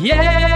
Yeah.